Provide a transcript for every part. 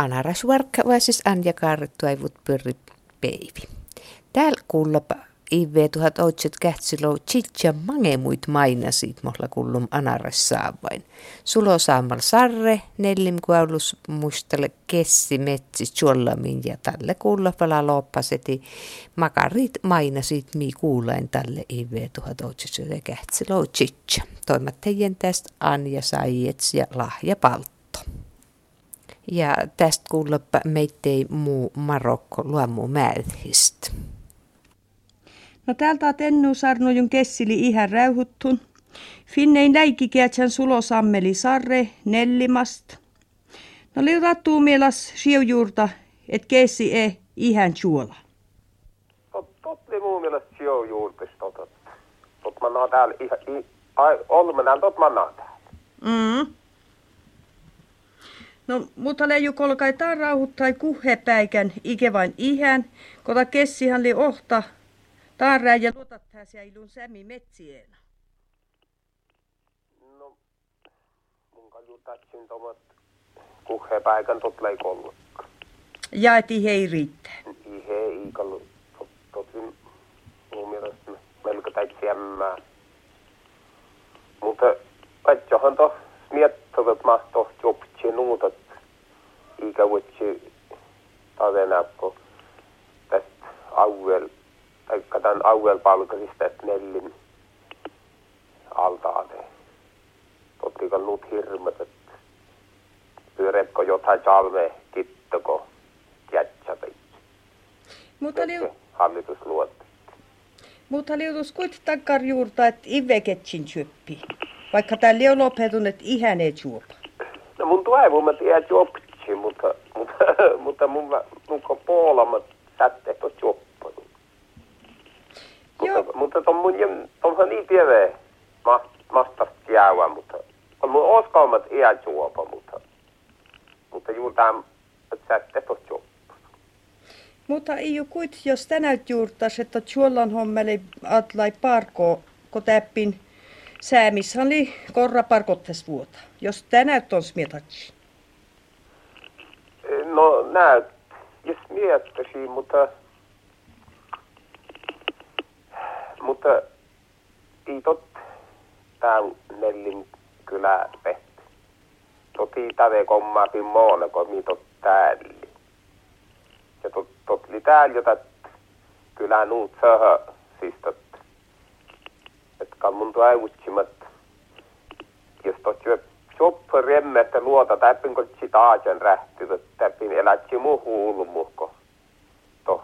Anarasvarkka vaisis Anja Kaarrettu aivut pyrri peivi. Täällä kuullapa IV 1800 kähtsilou mange muit mainasit mohla kullum anaras saavain. Sulo saamal sarre, nellim kuaulus muistele kessi metsi tjollamin ja tälle kuulla pala loppaseti. Makarit mainasit mi kuulain tälle IV 1800 kähtsilou chitja. Toimat teidän tästä Anja Saijets ja Lahja Paltto. Ja tästä kuullapa meittei muu Marokko luomu määthistä. No täältä on tennu sarnojun kessili ihan räyhuttun. Finnein läikkikiätsän sulosammeli sarre nellimast. No rattuu mielas siujuurta, et kessi e ihan juola. Tot, tot li muu mielas siujuurtis totot. Tot mä täällä ihan, ai, olmenään tot mä täällä. Mm. No, mutta leiju kolkai rauhuttai kuhepäikän ike vain ihan, kota kessihan li ohta Taarraa ja luotattaa ilun sämi metsienä. No, mun kanssa tatsin tomat kuhepaikan tot lei kollukka. Ja et ihe riittää. Ihe ei kallu. Tot, totin mun mielestä melko täit jämmää. Mutta katsohan to miettävät mahto joptsi nuutat. Ikä vuotsi tavenappo tästä alueella tämän alueelpalkasista, että nellin altaate. Totti lut hirmet, että pyöretkö jotain salme kittoko jätsäpeit. Mutta liu... Hallitus luotti. Mutta liutus kuitenkin takkar juurta, että iveketsin syppi. Vaikka täällä on lopetun, että ihan ei juopa. No mun että ei juopitsi, mutta, mutta, mutta mun, mun puolamat sätteet on juoppi. Mutta, mutta tuon mun, tuon niin pieve mahtaasti jäävä, mutta on mun oskalmat iät juopa, mutta, mutta juuri tämän, että sä et tuosta Mutta ei jo kuit, jos tänäyt juurtas, että juollan hommeli atlai parko, kun täppin säämissä oli korra parkottes vuota. Jos tänäyt on smietatsi. No näyt, jos miettäisi, mutta mutta ei tot tämän Nellin kylä pehti. Toti täve kommaakin moona, kun mi tot täällä. Ja tot, tot li täällä, jota kylä nuut söhö, siis tot, että kan mun tuavutsimat, jos tot jo soppa remme, että luota täppin kotsi taajan rähty, täppin elätsi muu huulumuhko. Toh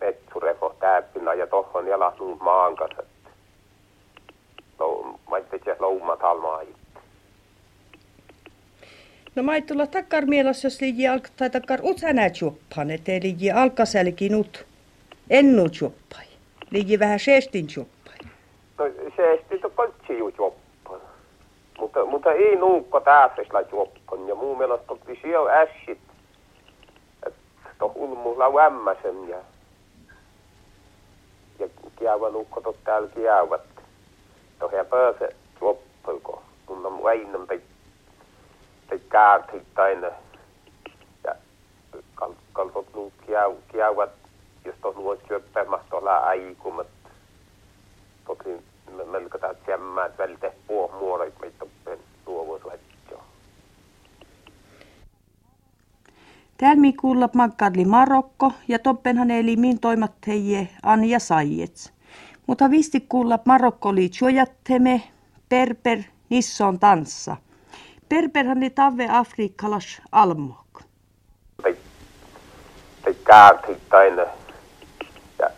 metsureko täppinä ja tohon jalasnut maan kanssa. No, mä itse louma talmaa No mä tulla takkar mielessä, jos liiji alka tai takkar utsänä juoppan, ettei liiji alkaselkin ut ennu juoppai. Liiji vähän seestin juoppai. No seestin to koltsi ju juoppan. Mutta, mutta ei nuukko tääsesla juoppan. Ja muu mielestä toki siellä ässit. Että to hulmulla vämmäsen ja ja kiavan ukkotot täällä kiavat. Tohja pääse loppulko. Mun on väinän peit peit kaartittain ja kal kaltot nu kiav kiavat jos tos nuo syöppämästä tuolla aikumat. Toki taat jämmäät välte muodoit meitä kuulla makkadli Marokko ja toppenhan eli min toimat teije Anja Sajets. Mutta visti kuulla Marokko oli tjojatteme, perper, nisson tanssa. Perperhan oli tave afrikkalas almok. Te käärtittain ja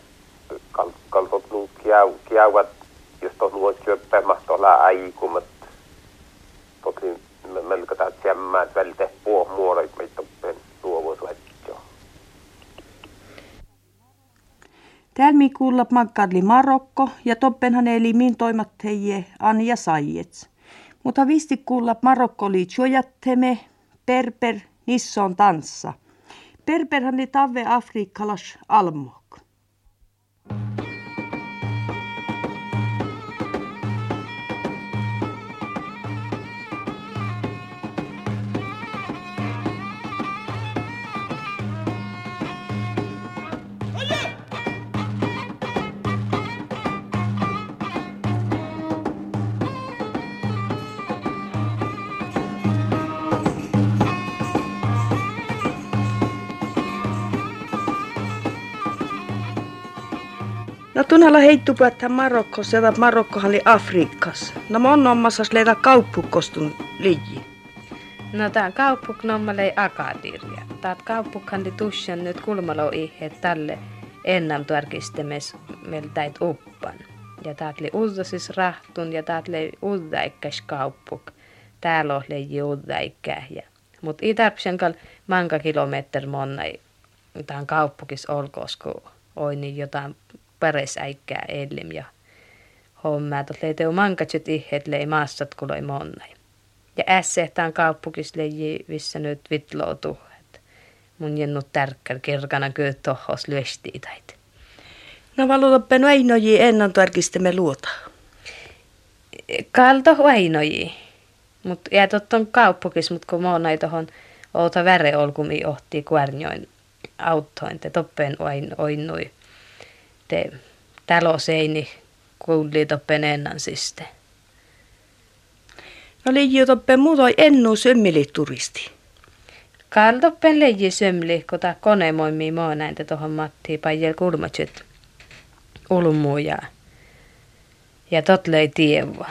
kaltot kiauvat, tuon nuo syöppämästä olla aikumat. Toki melko taat jämmäät välte puoh muodoit meitä Täällä mi kuulla makkadli Marokko ja toppenhan eli min toimat teije Anja Sajets. Mutta visti kuulla Marokko oli tjojatteme, perper, nisson tanssa. Perperhan oli tave afrikkalas almo. No tunnalla heittu että Marokko, se Marokkohan oli Afrikassa. No mon ommasas leitä kauppukostun liiji. No tää kauppuk nommalei akadirja. Tää kauppukhan tushan nyt kulmalo ihe tälle ennam tuarkistemes meltäit uppan. Ja tää oli uudasis rahtun ja tää oli uudaikkäs kauppuk. Täällä on leiji uudaikkäh. Mut ei tarvitsen kal manka kilometri monnai. Tää kauppukis olkoos, kun oi niin jotain päresäikkää ellim ja hommaa. Tuossa ei teo mankatset lei maassat kuloi monnai. Ja ässehtään kauppukis leiji vissä nyt vitlootu. Mun jennut tärkkär kirkana kyllä tohos lyöstii tait. No valuuta väinoji ennen tarkistamme luota. Kalto väinoji. Mut jää totton kauppukis, mut kun näin tohon outa väre olkumi ohti kuärnjoin auttoin, te toppen oin, oinnui. Te talo seini kuuli toppen ennan siste. No liiju toppen muutoi ennu sömmili turisti. Kaal toppen leiji sömmli, kun ta kone moimii moo näin te tohon Matti pajel kulmatsyt ulmuu ja, ja tot löi tievua.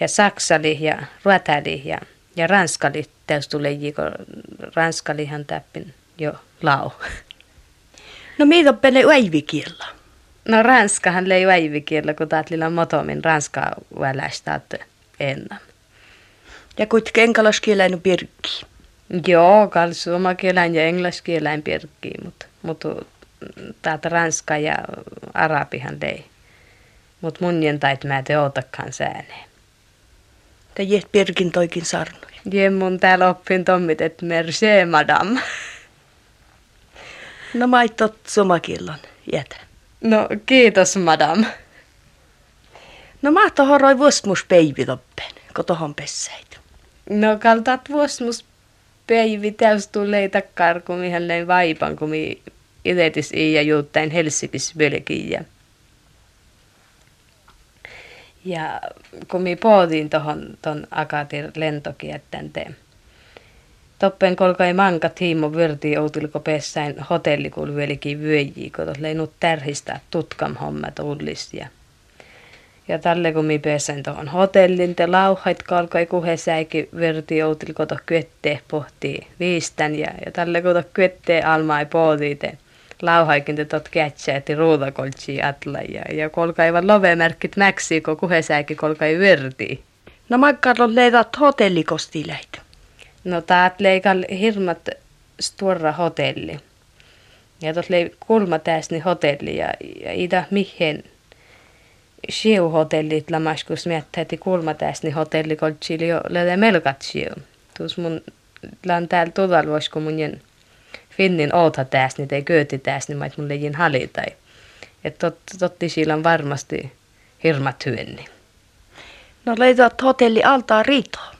Ja saksali ja ruotali ja, ja ranskali täys tulee kun ranskalihan täppin jo lau. No mitä pene äivikiellä? No ranskahan lei äivikiellä, kun taatlilla motomin ranskaa välästaat ennen. Ja kuitenkin enkalaskielainen pirkki. Joo, kal suomakielainen ja englanniskielainen pirkki, mutta mut, täältä ranska ja arabihan lei. Mutta munjen tait mä te ootakaan sääneen. Te jet pirkin toikin sarnoja. Jemmun täällä oppin tommit, että merci madame. No maittot somakillon jätä. No kiitos madam. No mä tohoroi vuosmus peivi loppeen, kun tohon pessäit. No kaltat vuosmus peivi täys tulee takkar, kun mihän lein vaipan, kun mi idetis ja juuttain Helsingis bölkiin. Ja, kun mi pohdin tohon ton akatir lentokiettän teen Toppen kolkai manka tiimo vyrti outilko pessäin hotelli kun vieläkin vyöjiä, kun tuolla nyt tärhistä tutkam hommat ullis. Ja, tälle kun mi pessäin tuohon hotellin, te lauhait kalkai kuhesäikin vyrti outilko to kyetteen pohtii viistän. Ja, ja tälle kun to kyetteen almai pohtii te lauhaikin te tot kätsääti ruudakoltsi atla. Ja, ja kolkaivan lovemerkit mäksi, kun kuhesäikin kolkai vyrti. No makkarot leidat hotellikostileitä. No taat leikal hirmat stora hotelli. Ja tuossa lei kulma tässä niin hotelli ja, ja ida mihin siu hotellit lamaskus miettä, että kulma tässä niin hotelli koltsili jo lede melkat siu. Tuus mun lan täällä tudal vois kun mun finnin oota tässä, niin ei kööti tässä, niin mä mun lejin halitai. Että tot, totti sillä on varmasti hirmat hyönni. No leidat hotelli altaa riitoa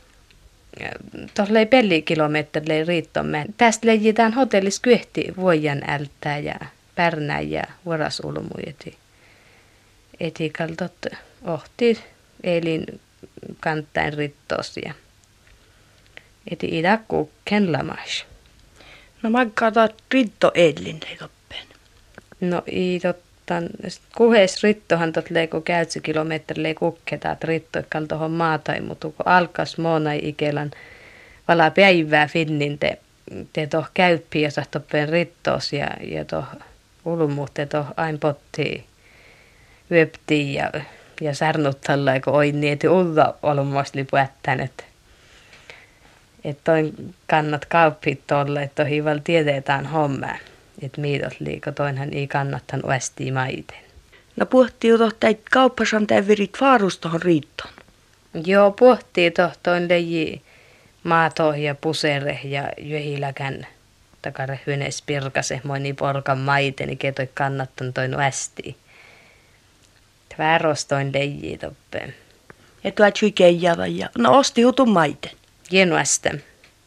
tuossa ei pellikilometrille riittomme. Tästä leijitään hotellis kyhti vuojan ältää ja pärnää ja vuorasulmu. Eti, eti kaltot ohti elin kantain rittos ja eti idakku kenlamas. No mä katsoin ritto elin toppen. No ei totta. Kuhes rittohan tot leiko käytsy kilometrille kukketaat ritto kaltohon maatai, mutta kun alkas moona ikelän vala päivää finnin te, te toh käyppi ja sahtoppeen rittos ja, ja toh ulmuutte toh ain potti yöpti ja, ja särnut tällä, kun oi niin, että ulla olumasti puettän, että että toin kannat kauppit tolle, että tohi val tiedetään hommaa, että miitot liiko toinhan ei kannattan uesti maiten. No puhuttiin jo tohta, että kauppasan täyverit vaarustohon riittoon. Joo, puhuttiin tohtoin leji maato ja pusere ja jöhiläkän takare hynes pirkase moni porkan maiteni ketoi kannattan toin västi. Tvärostoin leiji toppe. Ja tuo keijava ja no osti jutun maiten. Jenuästä.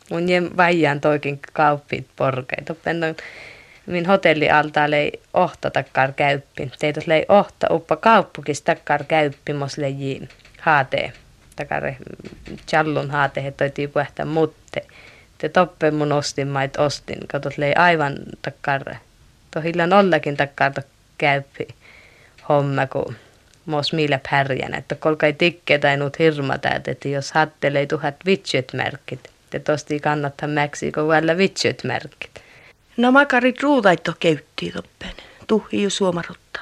Mun jen vaijan toikin kauppit porkai. Toppen noin min hotelli alta lei ohta takkar käyppi. Teitos lei ohta uppa kauppukis takkar käyppi mos leiji haatee takare challun haate he toi puhta mutte. Te toppe mun ostin mait ostin. Katot lei aivan takkar. To hillan ollakin takkar käyppi homma, kun mos millä pärjän, että kolkai tikke tai nuut hirmata, että jos hattelee tuhat vitset märkit, että tosti kannattaa mäksiä, kun vielä vitset märkit. No makarit ruudaitto keyttiin toppen, tuhi jo suomarutta.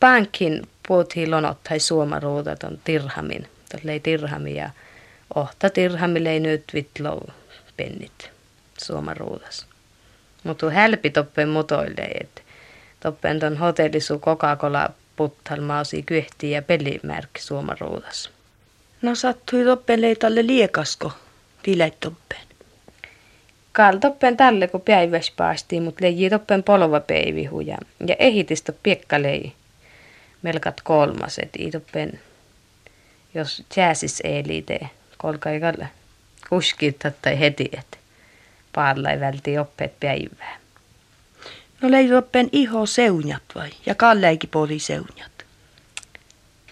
Pankin puhuttiin lonottai suomaruudat on tirhamin, ei tirhami ja ohta tirhamille ei nyt vitlo pennit suomaruudas. Mutta hälpi toppen mutoille, että toppen ton hotellisu Coca-Cola puttal mausi kyhti ja pelimärkki suomaruudas. No sattui toppen leitalle liekasko, tiläit toppen. Kal toppen tälle kun päiväs paastiin, mut leiji toppen polvapeivihu ja, ja ehitistä piekkalei melkat kolmas, et i toppen, jos jääsis ei liite, kolkaikalle kuskittaa tai heti, että paalla ei välti oppeet päivää. No leitoppen iho seunjat vai? Ja kalleikin poli seunjat.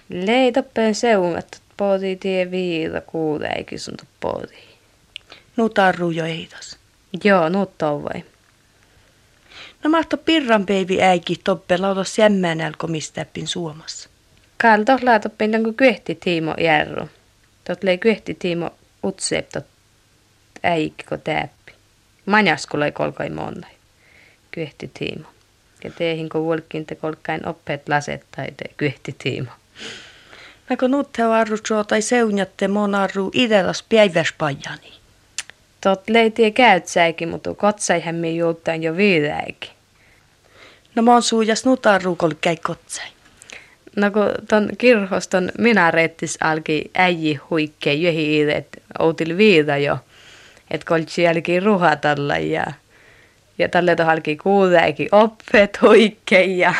Leitoppen seunjat, poti tie viida kuuleikin sun. Nu tarru jo eitas. Joo, nu vai. No mahto pirran peivi äiki toppe lauta semmään alkomistäppin Suomassa. Kalto laatoppen jonkun kyhti Tiimo Järru. Tot lei kyhti Tiimo utseep tot äikko täppi. Manjaskulla ei kolkai monnai kyhti tiimo. Ja teihin kun vuolkin te kolkkain oppeet laset tai te kyhti tiimo. Nako nutte arru tai seunjatte mon arru idelas päiväspajani. Tot leitie käytsäikin, mutta kotsaihän juuttaan jo viidäikin. No mon suujas nut arru kolkkai kotsai. No kun ton kirhoston minä rettis alki äiji huikkeen johi että outil viida jo. Että koltsi jälki ruhatalla ja ja tälle halki kuuleekin oppet huikkeen ja,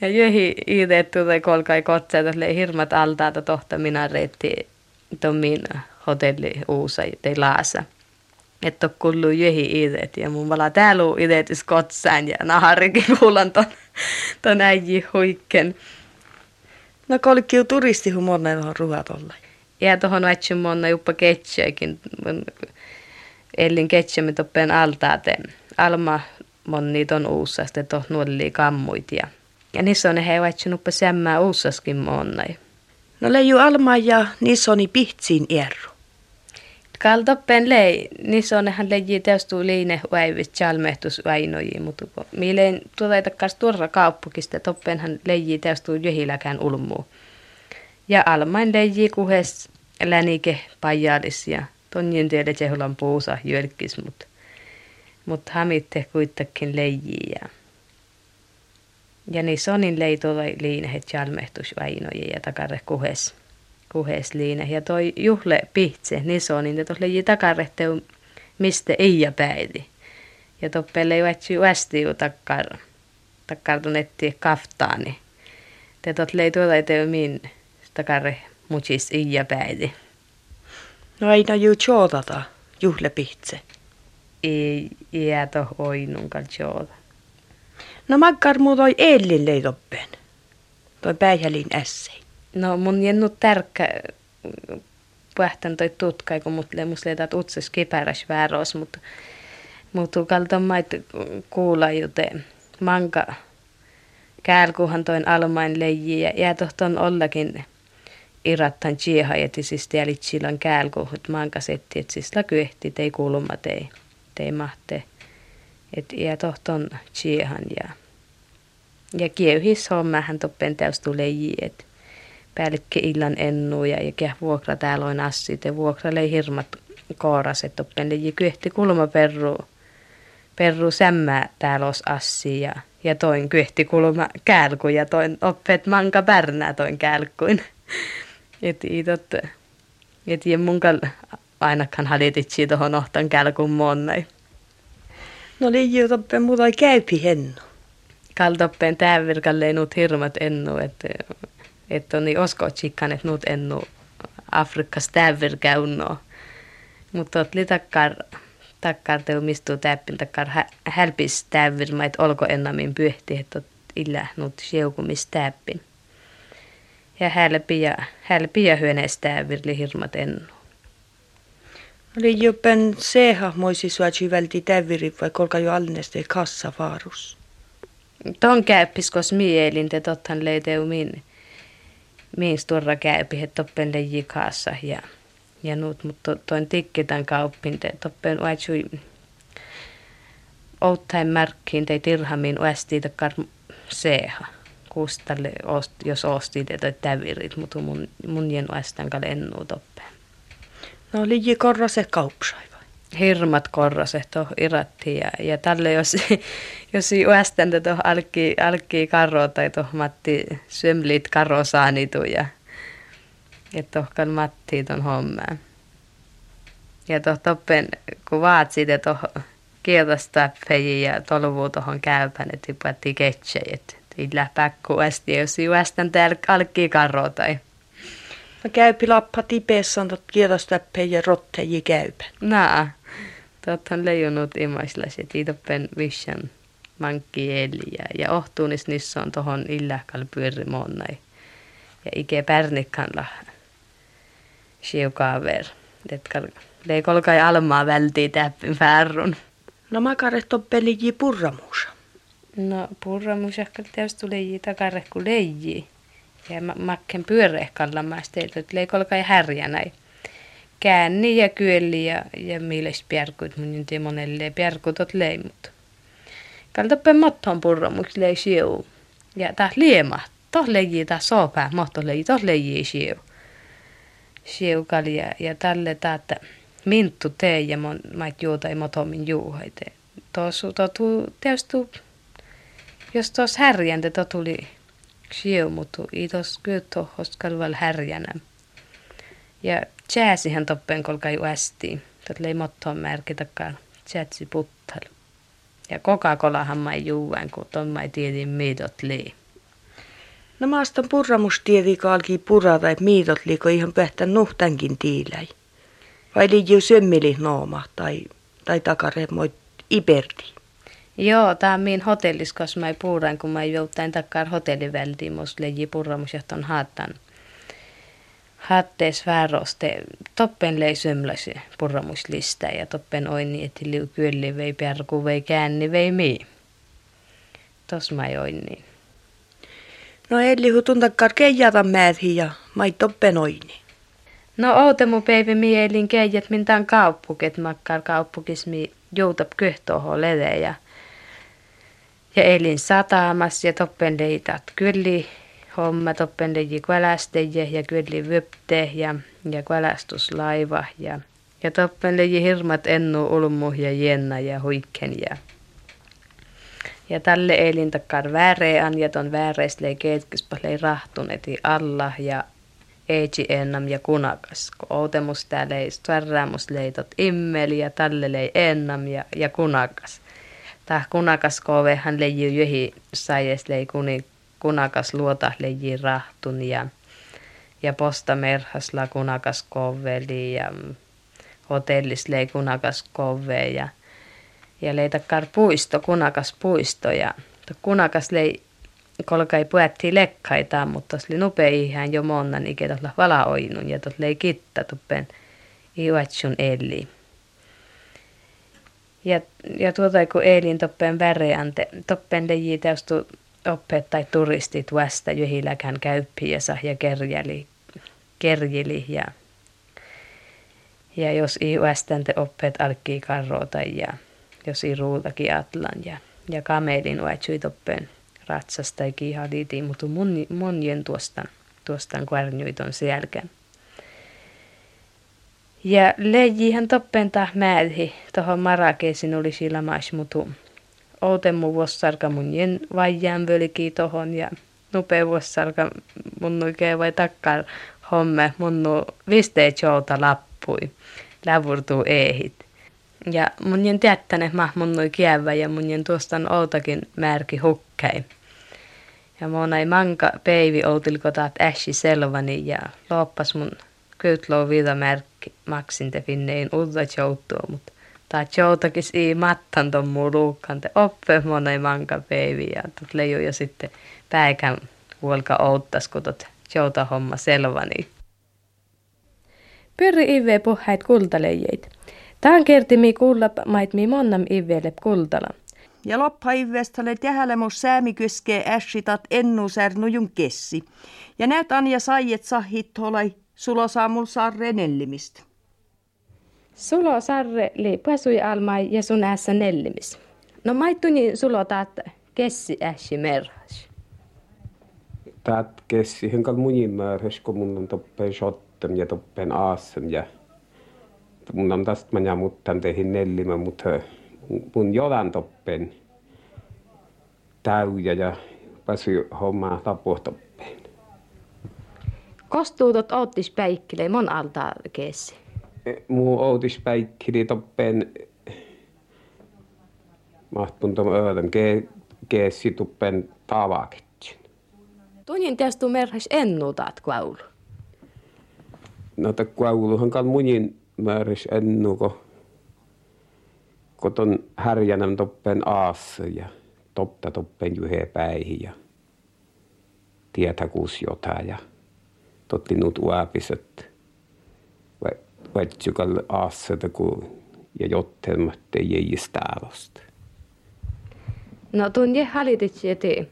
ja jöhi iitettu tai kolkai kotsa, tälle hirmat altaata tohta minä reitti tommin hotelli uusa tai laasa. Että on kullu jöhi iitet ja mun vala täällä iitetys kotsaan ja naharikin kuulan ton, ton äiji huikken. No kolkkiu turisti humonna tuohon ruhat olla. Ja tuohon väitsyn monna juppa ketsäkin. Ellin ketsämme toppen altaateen alma monni ton uussasta, että nuolli kammuit ja, niissä on he vaitsinuppa sämmää uussaskin monnai. No leiju alma ja niissä on pihtsin erru. Kaltoppen lei, niissä on hän leiji teostu liine väivit chalmehtus väinoji, mutta mileen tuota takas turra kauppukista toppen hän leiji teostu johiläkään ulmuu. Ja almain leiji kuhes länike pajalis ja tonjen tiedä tsehulan puusa jölkis, mutta mutta hamitte kuitenkin leijii. Ja, ja niin sonin leitolla liinehet jalmehtus vainoja ja takare kuhes, kuhes liine. Ja toi juhle pihtse, niin sonin, että leiji takarehte mistä ei ja päidi. Ja toppelle ei vatsi västi ju takkar, takkar tunetti kaftaani. Te tot lei tuolla ei min takare muchis ei ja päidi. No aina ju juhle juhlepihtse ei jäätä hoinun kaltsioota. No makkar muu toi Ellin leitoppen. Toi päihälin ässei. No mun jennu tärkkä pähtän toi tutkai, kun mut lemus leitat utses kipäräs vääros, mutta mutta kalta mait kuulla jute manka käälkuhan toin almain leiji ja jää tohton ollakin irattan chieha, että siis käälkuhut manka setti, että siis la kyhti, ei kuuluma tei ei mahte. Et ja tohton chiehan ja ja kieuhis hommahan toppen täys tulee et päällikke illan ennu ja ja vuokra täällä on assi te vuokra lei hirmat kooras et toppen leiji kyhti kulma perru perru sämmä täällä os assi ja ja toin kyhti kulma kälku ja toin oppet manka pärnää toin kälkuin. Et itot et ja munkal ainakaan halititsi tuohon ohtan kälkun monnai. No liian toppen muuta ei käypi hennu. Kaltoppen täyvirkalle nuut hirmat ennu, että et on niin osko tsikkan, että nuut ennu Afrikkas täyvirkäunno. Mutta oli takkar, takkar teu mistuu täppin, takkar hälpis täyvirma, että olko ennamin pyhti, että illä nuut sieukumis täppin. Ja hälpi ja, hälpi ja täyvirli hirmat ennu. Oli jopen seha moisi suaji välti täviri vai kolka jo alneste kassa vaarus. Ton käyppis, kos mielin, te tothan leiteu min, min sturra käypi, että toppen leiji kaassa ja, ja nuut, mutta toin tikkitän kauppin, te toppen vaitsui outtain märkkiin, te tirhamin uesti takkar seha. Kustalle, jos osti tai tävirit, mutta mun, mun jen uestan kalle ennuu toppeen. No liiji korrase kaupsai hirmat korraset tuohon iratti ja, ja tälle jos, jos ei uästäntä tuohon alki, alki karro tai tuohon Matti syömlit karro saanitu ja, ja tuohon Matti tuon hommaan. Ja tuohon toppen, kun vaat siitä tuohon kieltästäppejiin ja tolvuu tuohon käypän, että tipatti ketsä, että ei ästi, jos ei uästäntä alki karro tai No käypi lappa tipeessä on kielastäppejä rotteji käypä. Nää. Totta leijunut imaislasi, tiitoppen vishan mankki ja, ja ohtuunis niissä on tohon illäkal pyöri monnai. Ja ike pärnikkalla siukaa ver. Etkal leikolkai almaa vältii täppin färrun. No makaret on peliji purramuusa. No purramuusa tietysti tuli takare kuin leiji. Ja makken pyöreäkalla mä teiltä, että leikolkai härjä näin käänni ja kyöli ja, ja miiles pjärkut mun inte monelle pjärkutot leimut. Kaltappe motton purromuks lei siu. Ja tää liema, tos leiji tää sopää, motto leiji, tos leiji siu. Siu kalja ja tälle täätä minttu tee ja mon mait juuta ei motomin juuhaite. Tosu totu teostu, jos tos härjäntä tuli siu, mutta ei tos kyllä tohos härjänä. Ja Jääsihän toppen kolkai uästi. Tot lei mottoon märki takkaan jäätsi puttal. Ja Coca-Colahan mai juuen, kun ton mai tiedin miidot lii. No maaston purramus tiedi kalki purra tai miidot liiko ihan pähtä nuhtankin tiiläi. Vai liijiu sömmili nooma tai, tai moit iberti. Joo, tää on min hotellis, koska mä puuran, kun mä joutain takkaan hotellivältiin, mus leiji purramus, johton haattan hattees vääroste toppen lei syömläsi purramuslista ja toppen oini, että liu kyölli vei pärku vei käänni vei mii. Tos mä oini. No eli hutuntakkar keijata määrin ja mai toppen oini. No ootemu päivä mielin keijät mintään kauppuket makkar kauppukis mi joutap köhtoho lede ja ja elin satamas ja toppen leitat kylli homma toppen leji kvälästeje ja kyllä vypte ja, ja ja, ja toppen hirmat ennu ulmu ja jenna ja huikken ja ja tälle elin takkar vääreän ja ton vääreisle keetkyspalei rahtuneti alla ja eiji ennam ja kunakas. Kun outemus tää lei stvarraamus leitot immeli ja tälle lei ennam ja, ja kunakas. Tää kunakas kovehan leiji jöhi saies lei kunakas luota leji rahtun ja, ja posta merhasla kunakas koveli ja hotellis lei kunakas kove ja, ja leitakkar puisto, kunakas puisto ja kunakas lei kolkai puetti lekkaita, mutta oli nopea ihan jo monnan ikedotla valaoinun ja tot lei kitta tuppen iuatsun eli. Ja, ja tuota kun elin toppen väreante, toppen leji täystu oppeet tai turistit vasta johiläkään käyppiänsä ja kerjäli, kerjili ja, ja jos ei västänte oppeet alkii karrota ja jos ei ruultakin atlan ja, ja kamelin vaitsui toppeen ratsasta ja kiihaliitiin, mutta mun, monien tuostan, tuostan kvarnjuiton selkän. Ja leijihän toppen määrhi tuohon Marakesin oli sillä mais, mutta outemmu vuossarka mun jen vaijaan völki tohon ja nopea vuossarka mun oikein vai takkar homme mun nu viste jouta lappui lävurtuu ehit. Ja mun jen tiettäne mah mun nui kievä ja mun jen tuostan outakin märki hukkäi. Ja mun ei manka peivi outilko taat äsi selvani ja loppas mun kyytloo vida märkki maksin te finnein uutta joutua, mutta tai joutakis i mattan ton muu luukkante oppe monei manka peivi ja tot leiju ja sitten päikän huolka outtas, kun tot jouta homma selvani. Pyrri ive puheit kultaleijeit. Tään kertimi kuulla mait mi monnam ivelle kultala. ja loppaivvestalle tähälemus säämikyskee ässitat ennusärnujun kessi. Ja näet Anja saiet sahit holai sulo saamul sarre nellimistä. Sulo sarre li pasui almai ja sun ässä nellimis. No maittuni sulo taat kessi ässi merhas. Taat kessi henkal munin merhas, kun mun on toppeen shottem ja toppeen aassem ja mun on tästä mä muttan tehin nellimä, mutta mun jodan toppeen täyjä ja pääsi hommaa tapuotoppeen. Kostuutot oottis päikkile mon alta kessi? Muu outis päikkili toppeen mahtun tuon ööden ke, keessi tuppen tavaketsin. Tunnin testu merhas ennutaat kuaulu? No ta kuauluhan kan munin määräs ennuko koton härjänän toppen aassa ja totta toppen juhe päihin ja tietä kuus jotain ja totti nuut uapiset vaitsukal aassata ku ja jottelmatte jäijistä alosta. No tunne halititsi eti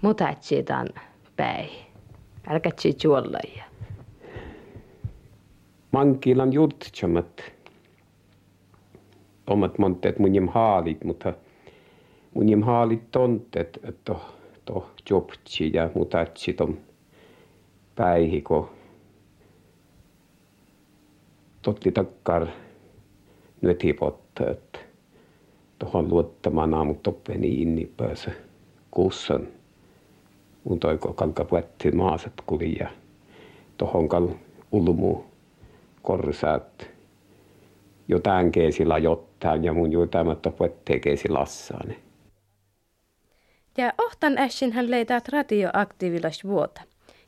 mutatsi tämän päin. Älkätsi juolla ja. Mankilan jutsamat omat monteet munjem haalit, mutta munjem haalit tontet, että to jobtsi ja mutatsi ton päihiko. Totti takkar nyötipotta, että tuohon luottamana, mutta toppeni inni pääse kussan. Mun toiko kalka puetti maaset kuli ja tuohon kal ulmu korsaat jotain keesillä jotain ja mun jotain puettee keesi lassaane. Ja ohtan ässin hän leitäät radioaktiivilas vuota.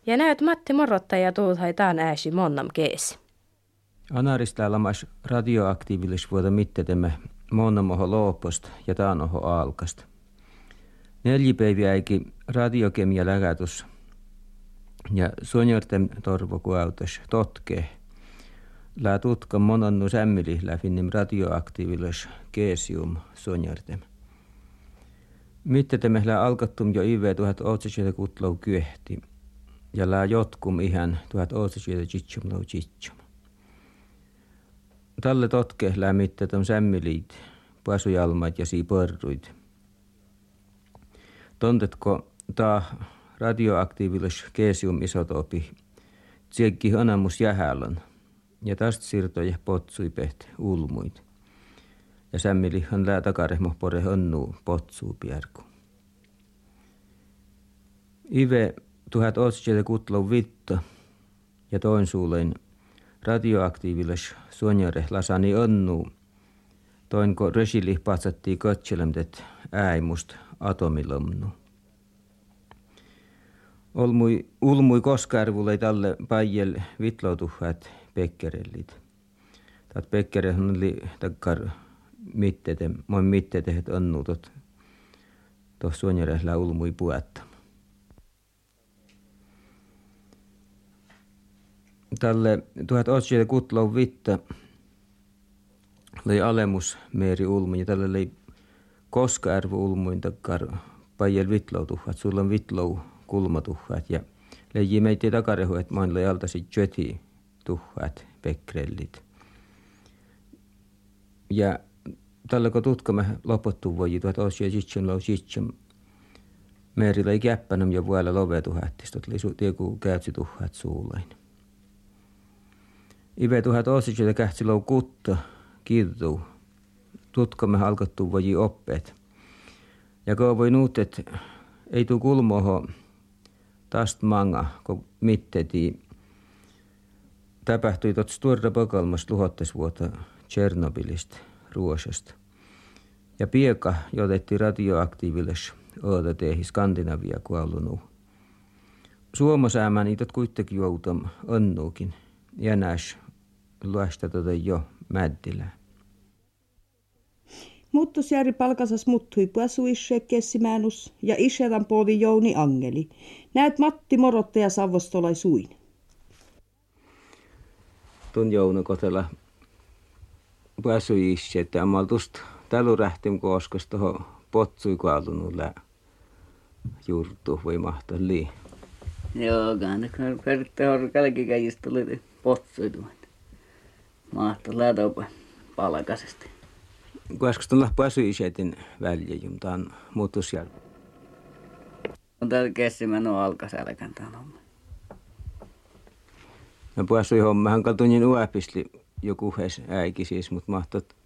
Ja näet Matti Morottaja tuuthai taan äsi monnam keesi. Anaristaalamas radioaktiivilis vuota mittetemme monnamoho loopost ja taanoho aalkast. Neljipäiviäikin radiokemia läkätus ja sonjorten torvokuautas totkee. Lää tutka monannu sämmili läfinnim radioaktiivilis keesium sonjortem. Mittetemme lää alkattum jo IV 1860 kyehti ja lää jotkum ihan 1860 Talle totke lämmitte tom sämmiliit, pasujalmat ja siipörruit. Tontetko ta radioaktiivilis keesium isotopi, tsiekki jähälön, ja tästä siirtoja potsui peht ulmuit. Ja sämmili hän lää takarehmo pore hönnu potsuu pierku. Ive tuhat kutlo vitta ja toin suulein radioaktiivilas suonjare lasani onnu. Toinko resili patsatti katselemtet äimust atomilomnu. Olmui, ulmui koskaarvulei talle päijel vitloutuhat pekkerellit. Tat pekkere oli takkar mittete, moi mittete het onnu tot, tot suonjare ulmui puetta. Tälle 1860 vitta oli alemus Meeri Ulmi ja tälle oli Koskaärvu Ulmuin takkar pajel vitloutuhat, sulla on vitlou kulmatuhat ja leiji meitä takarehu, että main altasi jöti tuhat pekrellit. Ja tällä kun tutkamme loputtu voi 1860 lau sitsem Meerillä ei käppänäm ja vuella lovetuhattista, oli tieku käytsi tuhat suulain. Ive tuhat ositse kähtsilou kutta kirtu. Tutkamme halkattu voji oppeet. Ja kun voi nuutet, ei tuu kulmoho tast manga, kun mitteti. Tapahtui tot sturra pakalmas luhottes vuotta Tchernobylistä, Ruosasta. Ja pieka jotetti radioaktiiviles oota tehi Skandinavia kuollunu. Suomosäämä niitä kuitenkin joutam onnuukin. Ja näis luosta tuota jo mäddillä. Muttusjärvi palkasas muttui puasuisse kessimäänus ja iselän povi Jouni Angeli. Näet Matti Morottaja Savostolai suin. Tun Jouni kotella puasuisse, että ammaltust tälu rähtim kooskas toho potsui kaalunut lää juurtu voi mahtaa lii. Joo, kanne Pertte Horkalki käjistä tuli potsuitumat. Mahtaa lätopa palkasesti. Kuinka tuolla pääsyisetin väljä, on muutus siellä? On täällä kessimän on alkasälkän tämän homma. No pääsui hommahan katunin uäpisli joku hes äiki siis, mutta mahtot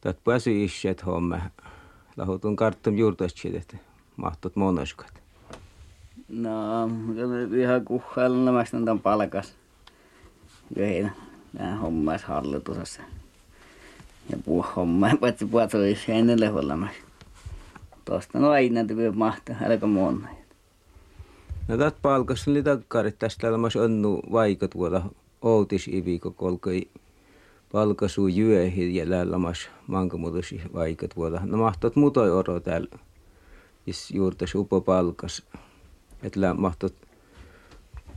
Tätä pääsi isät homma. Lahutun karttum juurtaisi että mahtot monoskat. No, ihan kuhhailla nämä tämän palkas. Yhden nämä hommas hallitusessa. Ja puu hommaa, paitsi puhuta olisi ennen lehollamas. Tuosta no aina työ mahtaa, älkää monna. No tätä palkas oli takkarit tästä elämässä onnu vaikka tuolla outis ivikko kolkoi palkasu jyöhi ja lällamas mankamutusi vaikka tuolla. No mahtot mutoi oro täällä. Is juurtas upo palkas. Että mahtot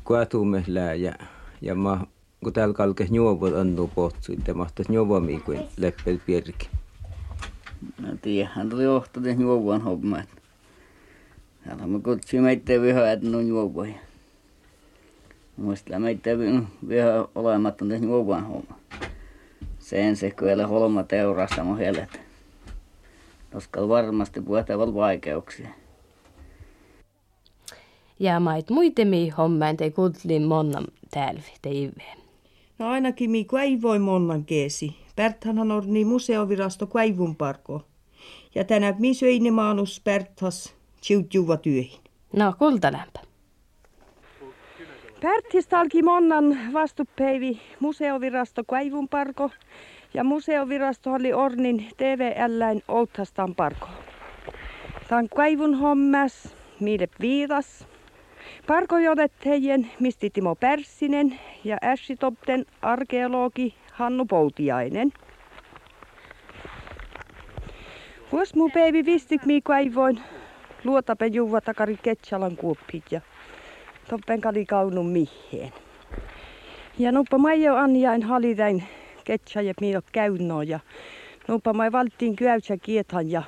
kuatumme lää ja, ja ma, kun täällä kalkes juovot annu potsu, että mahtot juovomi kuin leppel pirki. No tiedähän tuli ohto tehnyt juovuan homma. Täällä me kutsumme meitä vihaa, että on juovuja. Muistelen meitä vihaa olematta tehnyt juovuan homma sen se kyllä holma teurassa mun helet. Koska varmasti puhutaan vaikeuksia. Ja mait muitemi hommaan te kutlin monnan täällä teiveen. No ainakin mi voi monnan keesi. Pärthanhan on niin museovirasto kuivun parko. Ja tänä mi söi maanus Pärthas tsiutjuva työhin. No kultalämpä. Pärtistä alki monnan vastupeivi museovirasto kuivun parko ja museovirasto oli Ornin TVLäin Outhastan parko. Tämän kaivun hommas, mille viitas. Parko heidän misti Timo Pärssinen ja Ässitopten arkeologi Hannu Poutiainen. Vuos mu päivi vistik mi kaivoin luotape juva takari Ketsalan kuoppit ja toppen kali kaunun miheen. Ja nuppa Maijo Anjain halitäin ketsa ja minä käynnoo ja nupa mai valtiin kyäysä kiethan ja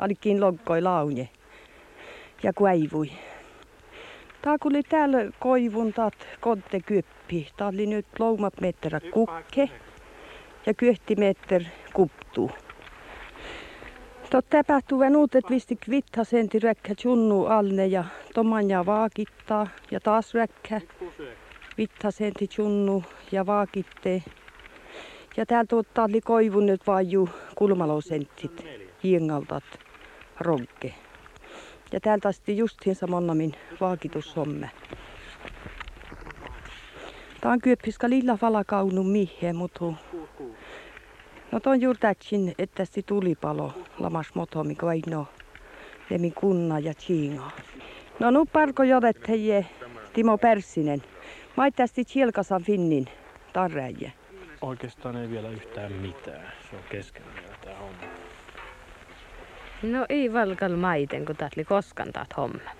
alikin loggoi launje ja kuivui. Tää oli täällä koivun taat kontte kyppi. Tää oli nyt loumat meträ kukke ja kyhti metter kuptuu. Tot tapahtuu uudet visti kvitta senti räkkä chunnu alne ja tomanja vaakittaa ja taas räkkä. Vitta senti chunnu ja vaakitte ja täältä tuottaa oli koivun nyt vaiju kulmalosenttit hiengaltat ronkke. Ja täältä asti justiinsa monnamin vaakitussomme. Tää on kyöppiska lilla valakaunu miheen, mutta No ton juuri että se tulipalo lamas motomi koino. Lemi kunna ja tsiinga. No nu parko jodet heje Timo Persinen. Maittasti Chielkasan finnin tarreje oikeastaan ei vielä yhtään mitään. Se on kesken vielä tämä homma. No ei valkal maiten, kun taat koskaan taat homma.